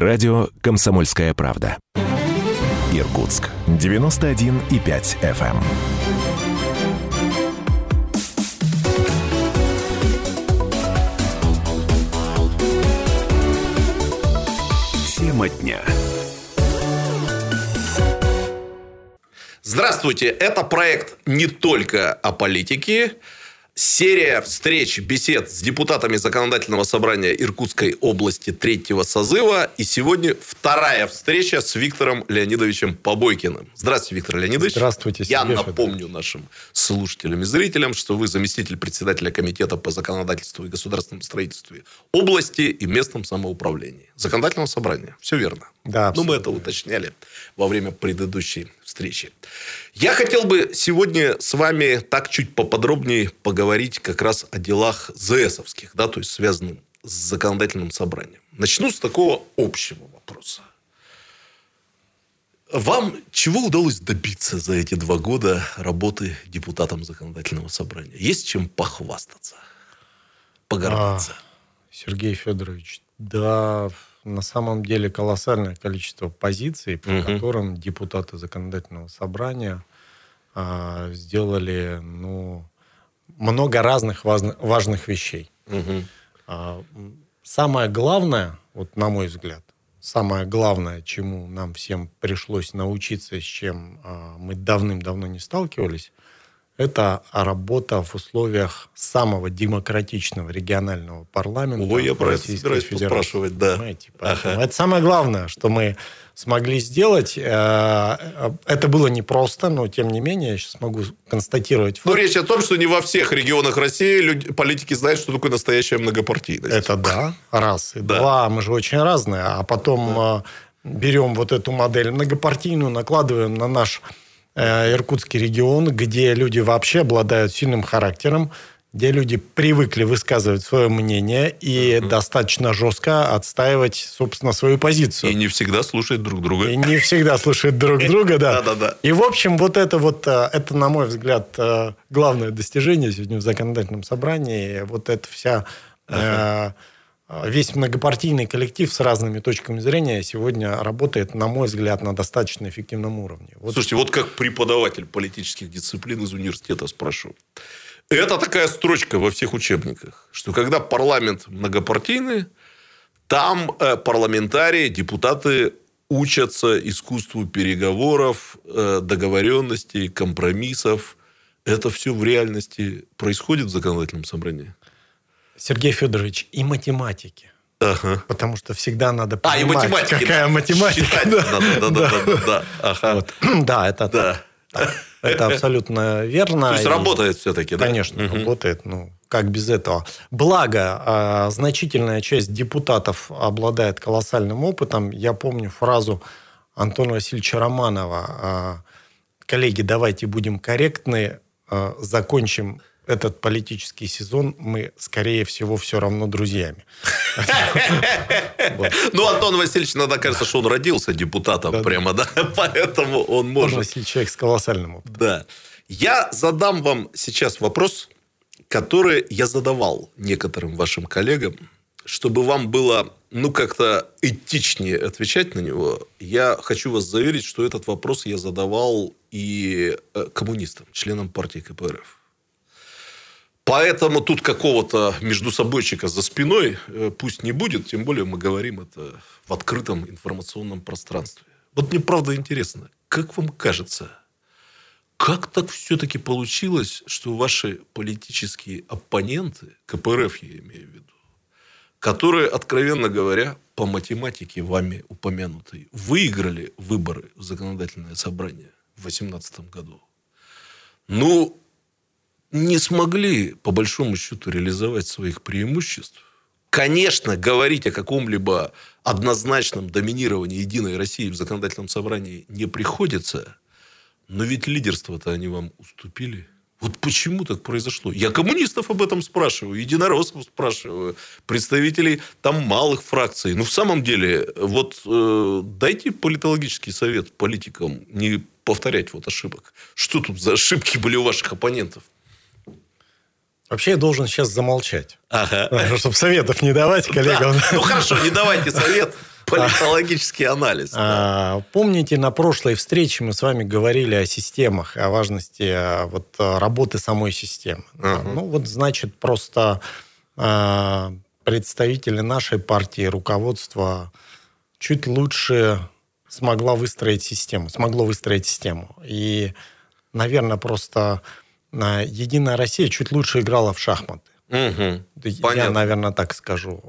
Радио «Комсомольская правда». Иркутск. 91,5 FM. Тема дня. Здравствуйте, это проект не только о политике, Серия встреч, бесед с депутатами Законодательного собрания Иркутской области третьего созыва. И сегодня вторая встреча с Виктором Леонидовичем Побойкиным. Здравствуйте, Виктор Леонидович. Здравствуйте. Я напомню нашим слушателям и зрителям, что вы заместитель председателя Комитета по законодательству и государственному строительству области и местном самоуправлении. Законодательного собрания. Все верно. Да, Ну, мы это уточняли во время предыдущей встречи. Я хотел бы сегодня с вами так чуть поподробнее поговорить как раз о делах ЗСовских, да, то есть связанных с законодательным собранием. Начну с такого общего вопроса. Вам чего удалось добиться за эти два года работы депутатом законодательного собрания? Есть чем похвастаться, погордиться? А, Сергей Федорович, да, на самом деле колоссальное количество позиций, по Мгм. которым депутаты законодательного собрания а, сделали ну, много разных важных вещей. Мгм. А, Самое главное, вот на мой взгляд, самое главное, чему нам всем пришлось научиться, с чем а, мы давным-давно не сталкивались, это работа в условиях самого демократичного регионального парламента. Ой, я про это собираюсь поспрашивать, да. Понимаете? Поэтому Ага. Это самое главное, что мы смогли сделать. Э, Это было непросто, но тем не менее, я сейчас могу констатировать факт. речь о том, что не во всех регионах России люди, политики знают, что такое настоящая многопартийность. Это да, раз. И Да. два, мы же очень разные. А потом э, берем вот эту модель многопартийную, накладываем на наш э, иркутский регион, где люди вообще обладают сильным характером, где люди привыкли высказывать свое мнение и достаточно жестко отстаивать, собственно, свою позицию. И не всегда слушают друг друга. И не всегда слушают друг друга, да. Да-да-да. И, в общем, вот это вот, э, это, на мой взгляд, э, главное достижение сегодня в законодательном собрании. Вот эта вся, э, весь многопартийный коллектив с разными точками зрения сегодня работает, на мой взгляд, на достаточно эффективном уровне. Вот Слушайте, вот как преподаватель политических дисциплин из университета спрошу. Это такая строчка во всех учебниках, что когда парламент многопартийный, там э, парламентарии, депутаты учатся искусству переговоров, э, договоренностей, компромиссов. Это все в реальности происходит в законодательном собрании? Сергей Федорович, и математики. Ага. Потому что всегда надо А, и понимать, математики. какая да. математика. Считать да. надо, да, да, да, да, да. Ага. Вот. Да, это Да. так. Это абсолютно верно. То есть И- работает все-таки, да? Конечно, Мгм. работает. Ну, как без этого? Благо, а, значительная часть депутатов обладает колоссальным опытом. Я помню фразу Антона Васильевича Романова. а, Коллеги, давайте будем корректны, а, закончим этот политический сезон, мы, скорее всего, все равно друзьями. Ну, Антон Васильевич, иногда кажется, что он родился депутатом прямо, да? Поэтому он Антон может. Васильевич человек с колоссальным опытом. Да. Я задам вам сейчас вопрос, который я задавал некоторым вашим коллегам, чтобы вам было, ну, как-то этичнее отвечать на него. Я хочу вас заверить, что этот вопрос я задавал и э, коммунистам, членам партии КПРФ. Поэтому тут какого-то между собойчика за спиной э, пусть не будет, тем более мы говорим это в открытом информационном пространстве. Вот мне правда интересно, как вам кажется, как так все-таки получилось, что ваши политические оппоненты, КПРФ я имею в виду, которые, откровенно говоря, по математике вами упомянутой, выиграли выборы в законодательное собрание в 2018 году, ну, не смогли, по большому счету, реализовать своих преимуществ. Конечно, говорить о каком-либо однозначном доминировании Единой России в законодательном собрании не приходится, но ведь лидерство-то они вам уступили. Вот почему так произошло? Я коммунистов об этом спрашиваю, единороссов спрашиваю, представителей там малых фракций. Ну, в самом деле, вот э, дайте политологический совет политикам не повторять вот ошибок. Что тут за ошибки были у ваших оппонентов? Вообще я должен сейчас замолчать. Ага. Чтобы советов не давать коллегам. Да. Ну хорошо, не давайте совет. Политологический анализ. А, помните, на прошлой встрече мы с вами говорили о системах, о важности а, вот, работы самой системы. Uh-huh. Ну, вот, значит, просто а, представители нашей партии, руководство чуть лучше смогла выстроить систему, смогло выстроить систему. И, наверное, просто Единая Россия чуть лучше играла в шахматы. Угу. Я, Понятно. наверное, так скажу.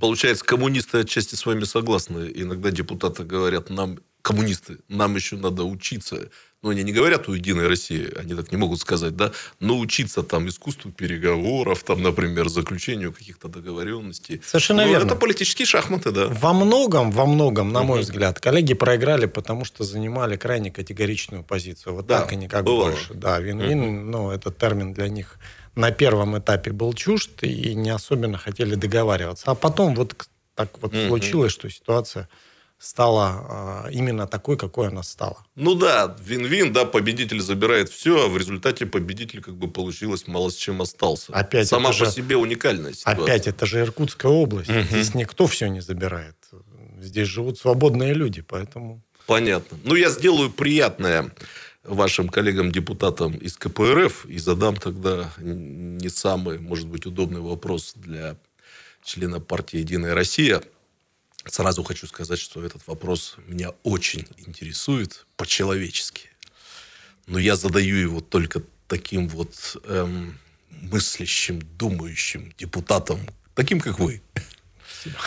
Получается, коммунисты отчасти с вами согласны. Иногда депутаты говорят, нам, коммунисты, нам еще надо учиться ну, они не говорят у Единой России, они так не могут сказать, да, научиться там искусству переговоров, там, например, заключению каких-то договоренностей. Совершенно ну, верно. Это политические шахматы, да. Во многом, во многом, на мой взгляд, коллеги проиграли, потому что занимали крайне категоричную позицию. Вот да, так и никак бывало. больше. Да, вин-вин, угу. ну, этот термин для них на первом этапе был чужд и не особенно хотели договариваться. А потом вот так вот угу. случилось, что ситуация стала именно такой, какой она стала. Ну да, вин-вин, да, победитель забирает все, а в результате победитель как бы получилось мало с чем остался. Опять Сама по же, себе уникальная ситуация. Опять, это же Иркутская область. Угу. Здесь никто все не забирает. Здесь живут свободные люди, поэтому... Понятно. Ну, я сделаю приятное вашим коллегам-депутатам из КПРФ и задам тогда не самый, может быть, удобный вопрос для члена партии «Единая Россия». Сразу хочу сказать, что этот вопрос меня очень интересует по-человечески. Но я задаю его только таким вот эм, мыслящим, думающим депутатам, таким как вы. Спасибо.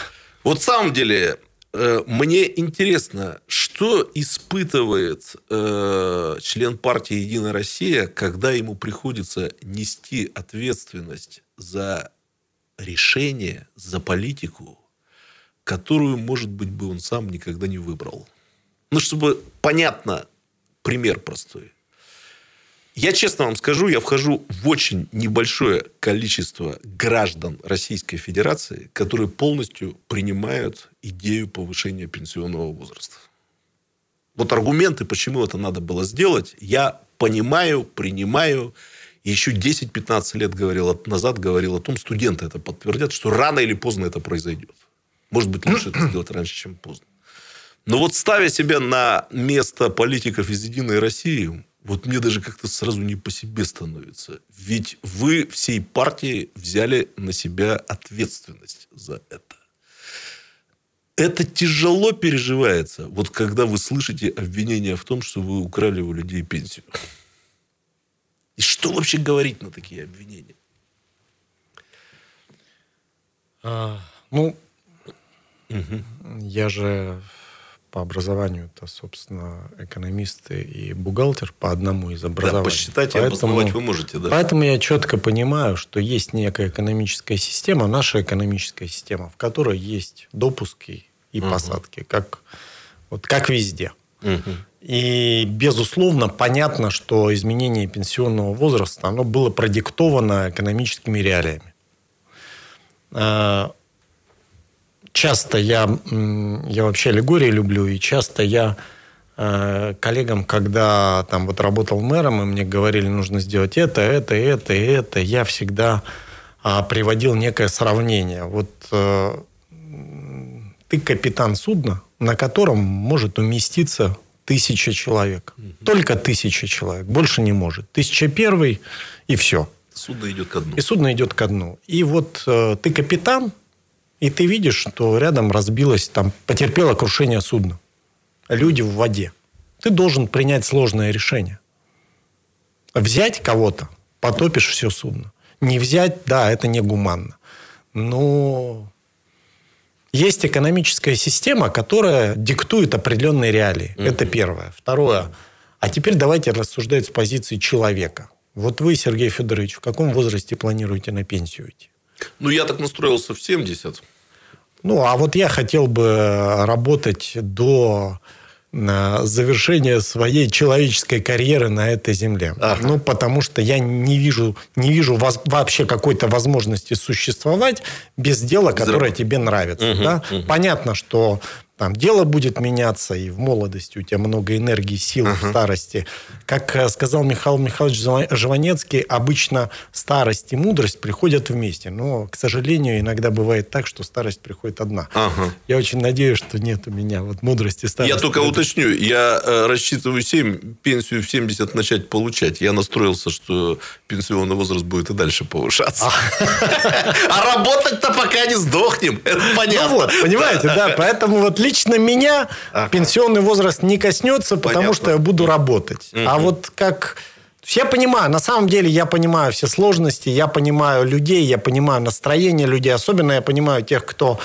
Вот в самом деле, э, мне интересно, что испытывает э, член партии «Единая Россия», когда ему приходится нести ответственность за решение, за политику, которую, может быть, бы он сам никогда не выбрал. Ну, чтобы понятно, пример простой. Я честно вам скажу, я вхожу в очень небольшое количество граждан Российской Федерации, которые полностью принимают идею повышения пенсионного возраста. Вот аргументы, почему это надо было сделать, я понимаю, принимаю. Еще 10-15 лет говорил, назад говорил о том, студенты это подтвердят, что рано или поздно это произойдет. Может быть, лучше это сделать раньше, чем поздно. Но вот ставя себя на место политиков из «Единой России», вот мне даже как-то сразу не по себе становится. Ведь вы всей партией взяли на себя ответственность за это. Это тяжело переживается, вот когда вы слышите обвинения в том, что вы украли у людей пенсию. И что вообще говорить на такие обвинения? А, ну, Угу. Я же по образованию-то, собственно, экономист и бухгалтер по одному из образований. Да, посчитать и обосновать вы можете, да. Поэтому я четко понимаю, что есть некая экономическая система, наша экономическая система, в которой есть допуски и угу. посадки, как, вот, как везде. Угу. И, безусловно, понятно, что изменение пенсионного возраста оно было продиктовано экономическими реалиями. Часто я, я вообще аллегории люблю, и часто я э, коллегам, когда там вот работал мэром, и мне говорили, нужно сделать это, это, это, это, я всегда э, приводил некое сравнение. Вот э, ты капитан судна, на котором может уместиться тысяча человек. Только тысяча человек. Больше не может. Тысяча первый, и все. Судно идет ко дну. И судно идет ко дну. И вот э, ты капитан, и ты видишь, что рядом разбилось, там, потерпело крушение судно. Люди в воде. Ты должен принять сложное решение. Взять кого-то, потопишь все судно. Не взять, да, это негуманно. Но есть экономическая система, которая диктует определенные реалии. Mm-hmm. Это первое. Второе. А теперь давайте рассуждать с позиции человека. Вот вы, Сергей Федорович, в каком возрасте планируете на пенсию идти? Ну, я так настроился в 70. Ну, а вот я хотел бы работать до э, завершения своей человеческой карьеры на этой земле. Ага. Ну, потому что я не вижу, не вижу воз, вообще какой-то возможности существовать без дела, которое тебе нравится. Угу, да? угу. Понятно, что там дело будет меняться, и в молодости у тебя много энергии, сил, uh-huh. в старости. Как э, сказал Михаил Михайлович Жванецкий, обычно старость и мудрость приходят вместе. Но, к сожалению, иногда бывает так, что старость приходит одна. Uh-huh. Я очень надеюсь, что нет у меня вот мудрости старости. Я только уточню. Я э, рассчитываю 7, пенсию в 70 начать получать. Я настроился, что пенсионный возраст будет и дальше повышаться. А работать-то пока не сдохнем. Это понятно. Ну вот, понимаете, да. Поэтому вот лично меня ага. пенсионный возраст не коснется, потому Понятно. что я буду работать. Угу. А вот как... Я понимаю, на самом деле я понимаю все сложности, я понимаю людей, я понимаю настроение людей, особенно я понимаю тех, кто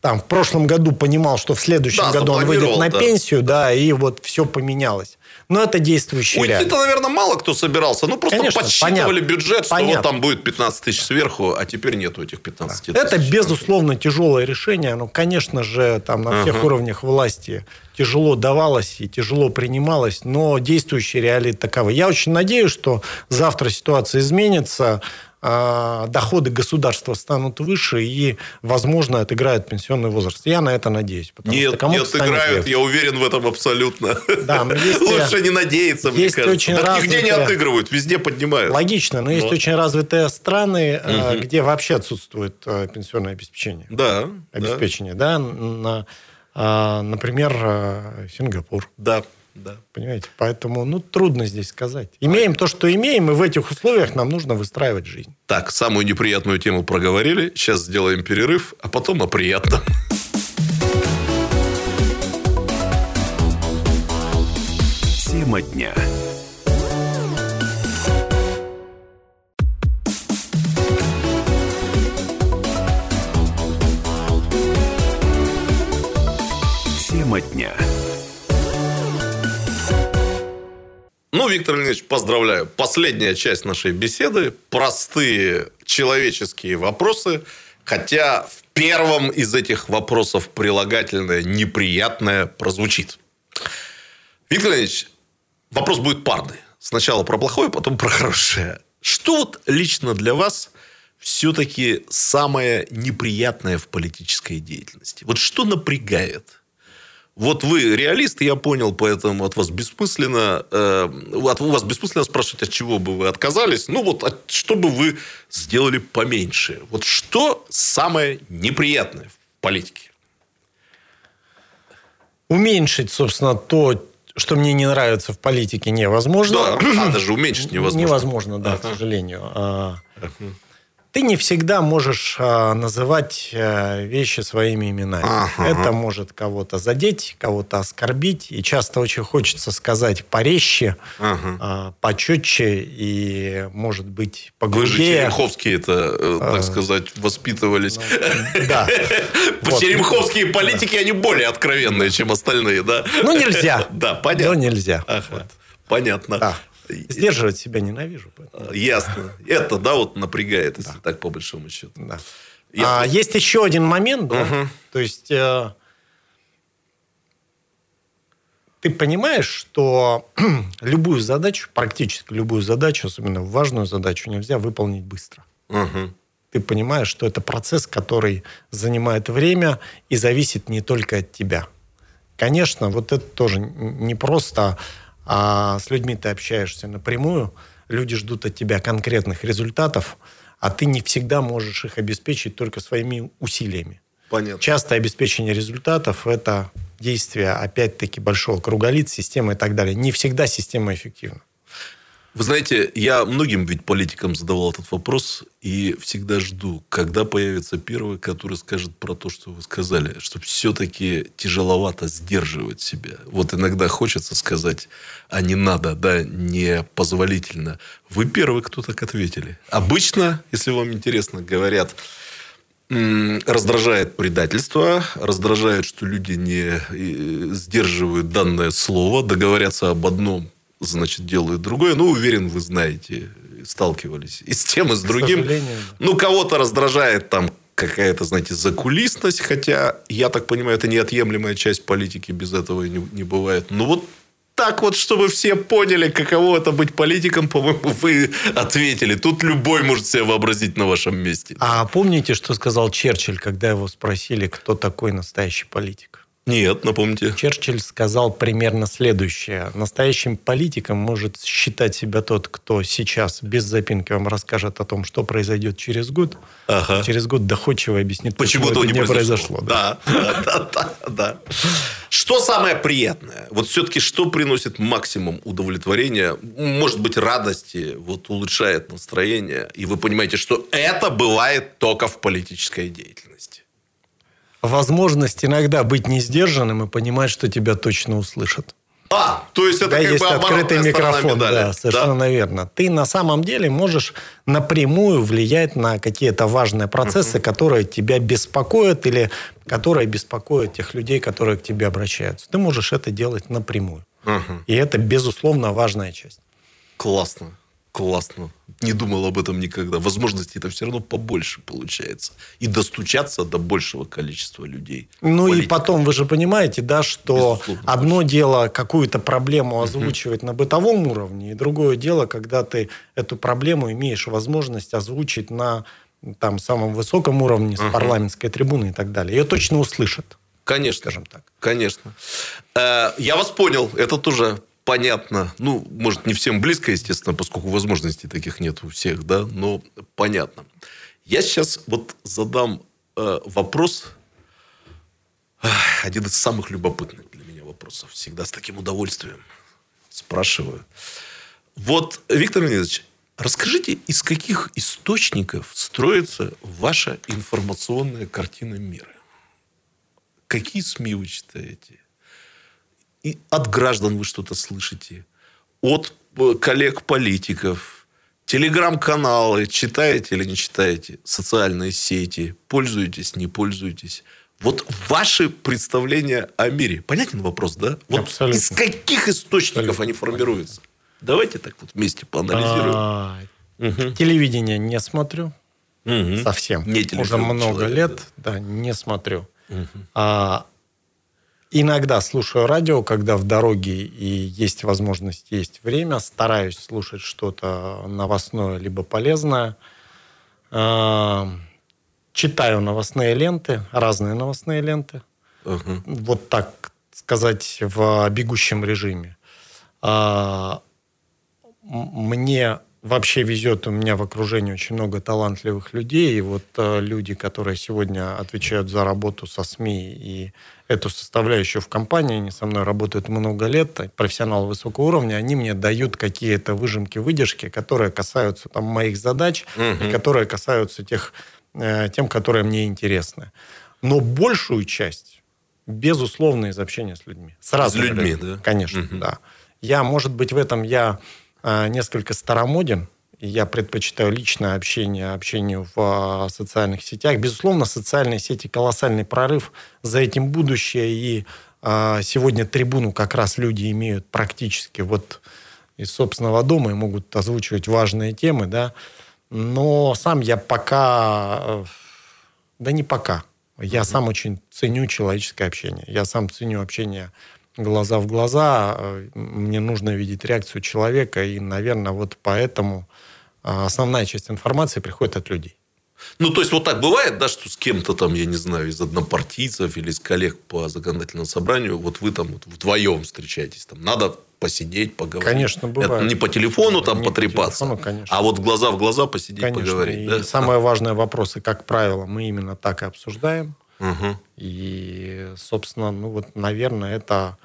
там в прошлом году понимал, что в следующем да, году он выйдет на да. пенсию, да, и вот все поменялось. Но это действующий Уйти-то, реалии. наверное, мало кто собирался. Ну, просто Конечно, подсчитывали понятно, бюджет, что понятно. вот там будет 15 тысяч сверху, а теперь нету этих 15 тысяч. Это, безусловно, тяжелое решение. Оно, конечно же, там на всех uh-huh. уровнях власти тяжело давалось и тяжело принималось, но действующие реалии таковы. Я очень надеюсь, что завтра ситуация изменится, доходы государства станут выше и, возможно, отыграют пенсионный возраст. Я на это надеюсь. Нет, не отыграют, я уверен в этом абсолютно. Да, есть, Лучше не надеяться, есть мне кажется. Очень да развитые... Нигде не отыгрывают, везде поднимают. Логично, но, есть очень развитые страны, угу. где вообще отсутствует э, пенсионное обеспечение. Да. Обеспечение, да, да на, а, например, э, Сингапур. Да. Да. Понимаете? Поэтому, ну, трудно здесь сказать. Имеем то, что имеем, и в этих условиях нам нужно выстраивать жизнь. Так, самую неприятную тему проговорили. Сейчас сделаем перерыв, а потом о приятном. Тема дня. Тема дня. Ну, Виктор Леонидович, поздравляю. Последняя часть нашей беседы. Простые человеческие вопросы. Хотя в первом из этих вопросов прилагательное неприятное прозвучит. Виктор Леонидович, вопрос будет парный. Сначала про плохое, потом про хорошее. Что вот лично для вас все-таки самое неприятное в политической деятельности? Вот что напрягает? Вот вы реалист, я понял, поэтому от вас бессмысленно, э, от, у вас бессмысленно спрашивать, от чего бы вы отказались. Ну, вот, от, что бы вы сделали поменьше. Вот что самое неприятное в политике? Уменьшить, собственно, то, что мне не нравится в политике, невозможно. Да, а, даже уменьшить невозможно. Невозможно, да, ага. к сожалению. Ага ты не всегда можешь а, называть а, вещи своими именами. Ага. Это может кого-то задеть, кого-то оскорбить. И часто очень хочется сказать порезче, ага. а, почетче и, может быть, погрубее. Вы же Черемховские это, э, так а, сказать, воспитывались. Ну, да. Черемховские политики, они более откровенные, чем остальные, да? Ну, нельзя. Да, понятно. Ну, нельзя. Понятно. Сдерживать себя ненавижу. Поэтому. Ясно. Это, да, вот напрягает, если да. так по большому счету. Да. Я... А, есть еще один момент, да? Угу. То есть э, ты понимаешь, что любую задачу, практически любую задачу, особенно важную задачу, нельзя выполнить быстро. Угу. Ты понимаешь, что это процесс, который занимает время и зависит не только от тебя. Конечно, вот это тоже не просто а с людьми ты общаешься напрямую, люди ждут от тебя конкретных результатов, а ты не всегда можешь их обеспечить только своими усилиями. Понятно. Часто обеспечение результатов – это действие, опять-таки, большого круга лиц, системы и так далее. Не всегда система эффективна. Вы знаете, я многим ведь политикам задавал этот вопрос и всегда жду, когда появится первый, который скажет про то, что вы сказали, что все-таки тяжеловато сдерживать себя. Вот иногда хочется сказать, а не надо, да, не позволительно. Вы первый, кто так ответили. Обычно, если вам интересно, говорят, раздражает предательство, раздражает, что люди не э, сдерживают данное слово, договорятся об одном – значит, делают другое. Ну, уверен, вы знаете, сталкивались и с тем, и с другим. Ну, кого-то раздражает там какая-то, знаете, закулисность, хотя, я так понимаю, это неотъемлемая часть политики, без этого не, не бывает. Ну, вот так вот, чтобы все поняли, каково это быть политиком, по-моему, вы ответили. Тут любой может себя вообразить на вашем месте. А помните, что сказал Черчилль, когда его спросили, кто такой настоящий политик? Нет, напомните. Черчилль сказал примерно следующее. Настоящим политиком может считать себя тот, кто сейчас без запинки вам расскажет о том, что произойдет через год. Ага. Через год доходчиво объяснит, Почему почему, это не произошло? произошло. да, да, да, да. Что самое приятное? Вот все-таки что приносит максимум удовлетворения, может быть, радости, вот улучшает настроение, и вы понимаете, что это бывает только в политической деятельности. Возможность иногда быть не сдержанным и понимать, что тебя точно услышат. А, то есть это да, как есть бы открытый микрофон, медали. да, совершенно верно. Ты на самом деле можешь напрямую влиять на какие-то важные процессы, которые тебя беспокоят или которые беспокоят тех людей, которые к тебе обращаются. Ты можешь это делать напрямую. Ага. И это, безусловно, важная часть. Классно. Классно. Не думал об этом никогда. Возможностей это все равно побольше получается. И достучаться до большего количества людей. Ну и Политиков. потом вы же понимаете, да, что Безусловно. одно дело какую-то проблему озвучивать на бытовом уровне, и другое дело, когда ты эту проблему имеешь возможность озвучить на там самом высоком уровне с парламентской трибуны и так далее. Ее точно услышат. Конечно. скажем так. Конечно. Э, Я вас понял. Это тоже понятно. Ну, может, не всем близко, естественно, поскольку возможностей таких нет у всех, да, но понятно. Я сейчас вот задам э, вопрос, один из самых любопытных для меня вопросов. Всегда с таким удовольствием спрашиваю. Вот, Виктор Леонидович, расскажите, из каких источников строится ваша информационная картина мира? Какие СМИ вы читаете? И от граждан вы что-то слышите? От э, коллег-политиков? Телеграм-каналы читаете или не читаете? Социальные сети? Пользуетесь, не пользуетесь? Вот ваши представления о мире. Понятен вопрос, да? Вот Абсолютно. из каких источников Абсолютно они формируются? Давайте так вот вместе поанализируем. А, Мгм. Телевидение не смотрю Мгм. совсем. Не Уже много человек, лет, да, не смотрю. А, иногда слушаю радио, когда в дороге и есть возможность, есть время. Стараюсь слушать что-то новостное либо полезное. А, читаю новостные ленты, разные новостные ленты. Ага. Вот так сказать, в бегущем режиме. А, мне вообще везет, у меня в окружении очень много талантливых людей, и вот э, люди, которые сегодня отвечают за работу со СМИ и эту составляющую в компании, они со мной работают много лет, профессионалы высокого уровня, они мне дают какие-то выжимки, выдержки, которые касаются там моих задач, и которые касаются тех, э, тем, которые мне интересны. Но большую часть, безусловно, из общения с людьми. С разными людьми, людьми. да? Конечно, Мгм. да. Я, может быть, в этом я э, несколько старомоден, и я предпочитаю личное общение общению в э, социальных сетях. Безусловно, социальные сети колоссальный прорыв, за этим будущее, и э, сегодня трибуну как раз люди имеют практически вот из собственного дома и могут озвучивать важные темы, да. Но сам я пока, э, да не пока, я сам очень ценю человеческое общение. Я сам ценю общение глаза в глаза. Э, Мне нужно видеть реакцию человека, и, наверное, вот поэтому э, основная часть информации приходит от людей. Ну, то есть, вот так бывает, да, что с кем-то там, я не знаю, из однопартийцев или из коллег по законодательному собранию, вот вы там вот вдвоем встречаетесь, там, надо посидеть, поговорить. Конечно, бывает. Это не по телефону там Не по потрепаться, телефону, конечно. а вот глаза в глаза посидеть, Конечно. поговорить. И да? самые важные вопросы, как правило, мы именно так и обсуждаем. Мгм. И, собственно, ну вот, наверное, это,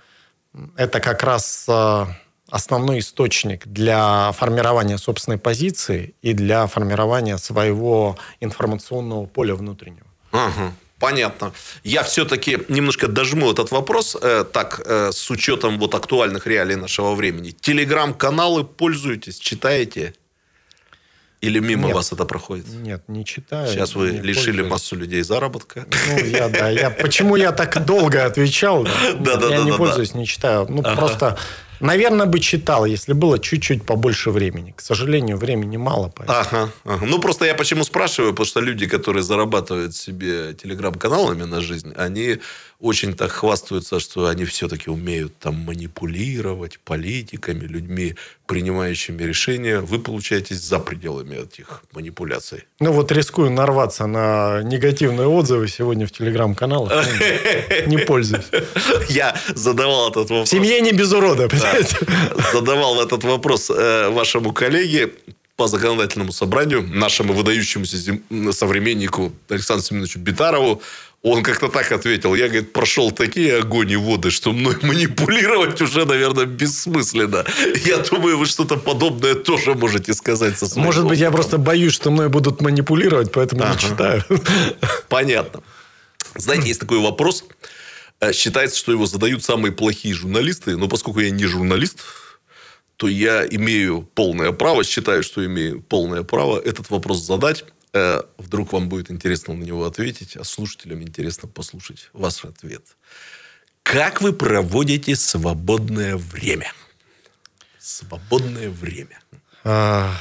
это как раз э, основной источник для формирования собственной позиции и для формирования своего информационного поля внутреннего. Ага, понятно. Я все-таки немножко дожму этот вопрос, э, так, э, с учетом вот актуальных реалий нашего времени. Телеграм-каналы пользуетесь, читаете? Или мимо Нет. вас это проходит? Нет, не читаю. Сейчас вы лишили пользуюсь. массу людей заработка. Ну, я, да, я, почему я так долго отвечал? да? Да, да, я не пользуюсь, не читаю. Ну, просто, наверное, бы читал, если было чуть-чуть побольше времени. К сожалению, времени мало. Ага, ага. Ну, просто я почему спрашиваю, потому что люди, которые зарабатывают себе телеграм-каналами на жизнь, они очень так хвастаются, что они все-таки умеют там манипулировать политиками, людьми, принимающими решения. Вы получаетесь за пределами этих манипуляций. Ну вот рискую нарваться на негативные отзывы сегодня в телеграм-каналах. Ну, не пользуюсь. Я задавал этот вопрос. В семье не без урода. Задавал этот вопрос э, вашему коллеге по законодательному собранию, нашему выдающемуся современнику Александру Семеновичу Битарову, он как-то так ответил. Я, говорит, прошел такие огонь и воды, что мной манипулировать уже, наверное, бессмысленно. Я думаю, вы что-то подобное тоже можете сказать со Может быть, опытом. я просто боюсь, что мной будут манипулировать, поэтому ага. не читаю. Понятно. Знаете, есть такой вопрос. Э, считается, что его задают самые плохие журналисты. Но поскольку я не журналист, то я имею полное право, считаю, что имею полное право этот вопрос задать. Э, вдруг вам будет интересно на него ответить, а слушателям интересно послушать ваш ответ. Как вы проводите свободное время? Свободное время. А,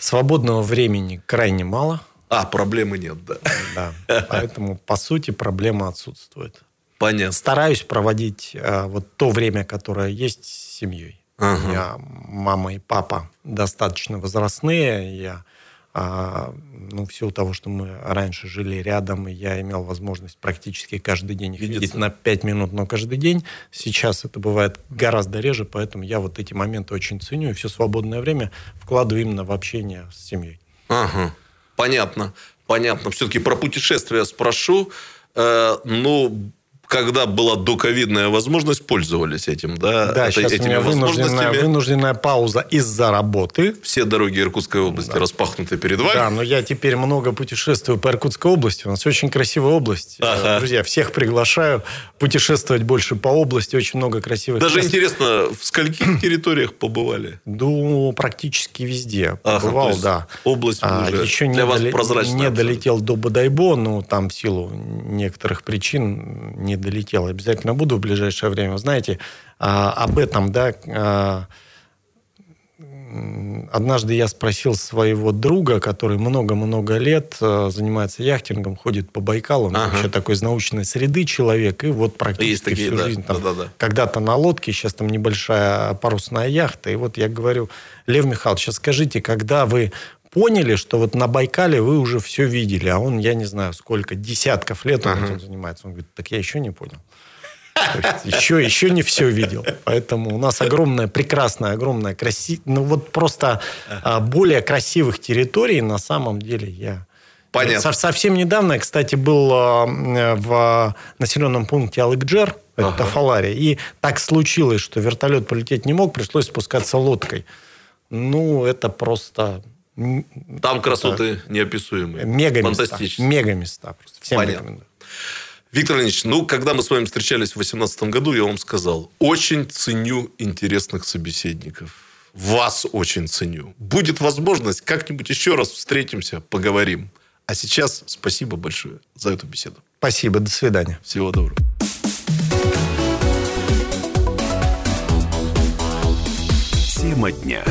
свободного времени крайне мало. А, проблемы нет, да. Да. Поэтому, по сути, проблема отсутствует. Понятно. Стараюсь проводить а, вот то время, которое есть с семьей. Ага. У меня мама и папа достаточно возрастные. Я а, ну, в силу того, что мы раньше жили рядом, и я имел возможность практически каждый день их видеть на 5 минут, но каждый день. Сейчас это бывает гораздо реже, поэтому я вот эти моменты очень ценю, и все свободное время вкладываю именно в общение с семьей. Ага, понятно, понятно. Все-таки про путешествия спрошу. Э, ну, когда была доковидная возможность, пользовались этим, да? Да, Это, сейчас у меня вынужденная, вынужденная пауза из-за работы. Все дороги Иркутской области да. распахнуты перед вами. Да, но я теперь много путешествую по Иркутской области. У нас очень красивая область. Ага. Друзья, всех приглашаю путешествовать больше по области. Очень много красивых Даже мест. интересно, в скольких территориях побывали? Ну, практически везде ага, побывал, да. Область а, уже еще для не вас доли... прозрачная. Не долетел до Бодайбо, но там в силу некоторых причин не долетел. Обязательно буду в ближайшее время. Знаете, а, об этом, да, а, однажды я спросил своего друга, который много-много лет а, занимается яхтингом, ходит по Байкалу, ага. вообще такой из научной среды человек, и вот практически такие, всю да. жизнь там, да, да, да. когда-то на лодке, сейчас там небольшая парусная яхта, и вот я говорю, Лев Михайлович, сейчас скажите, когда вы поняли, что вот на Байкале вы уже все видели, а он, я не знаю, сколько, десятков лет он ага. этим занимается. Он говорит, так я еще не понял. еще, еще не все видел. Поэтому у нас огромная, прекрасная, огромная, красивая, ну вот просто а, более красивых территорий на самом деле я Понятно. Совсем недавно, кстати, был а, в населенном пункте Алыкджер, это ага. Тафалария, и так случилось, что вертолет полететь не мог, пришлось спускаться лодкой. Ну, это просто там красоты это неописуемые. Мега Фантастические. Мега места. Просто. Всем Понятно. рекомендую. Виктор Леонидович, ну, когда мы с вами встречались в 2018 году, я вам сказал, очень ценю интересных собеседников. Вас очень ценю. Будет возможность, как-нибудь еще раз встретимся, поговорим. А сейчас спасибо большое за эту беседу. Спасибо, до свидания. Всего доброго. Тема дня.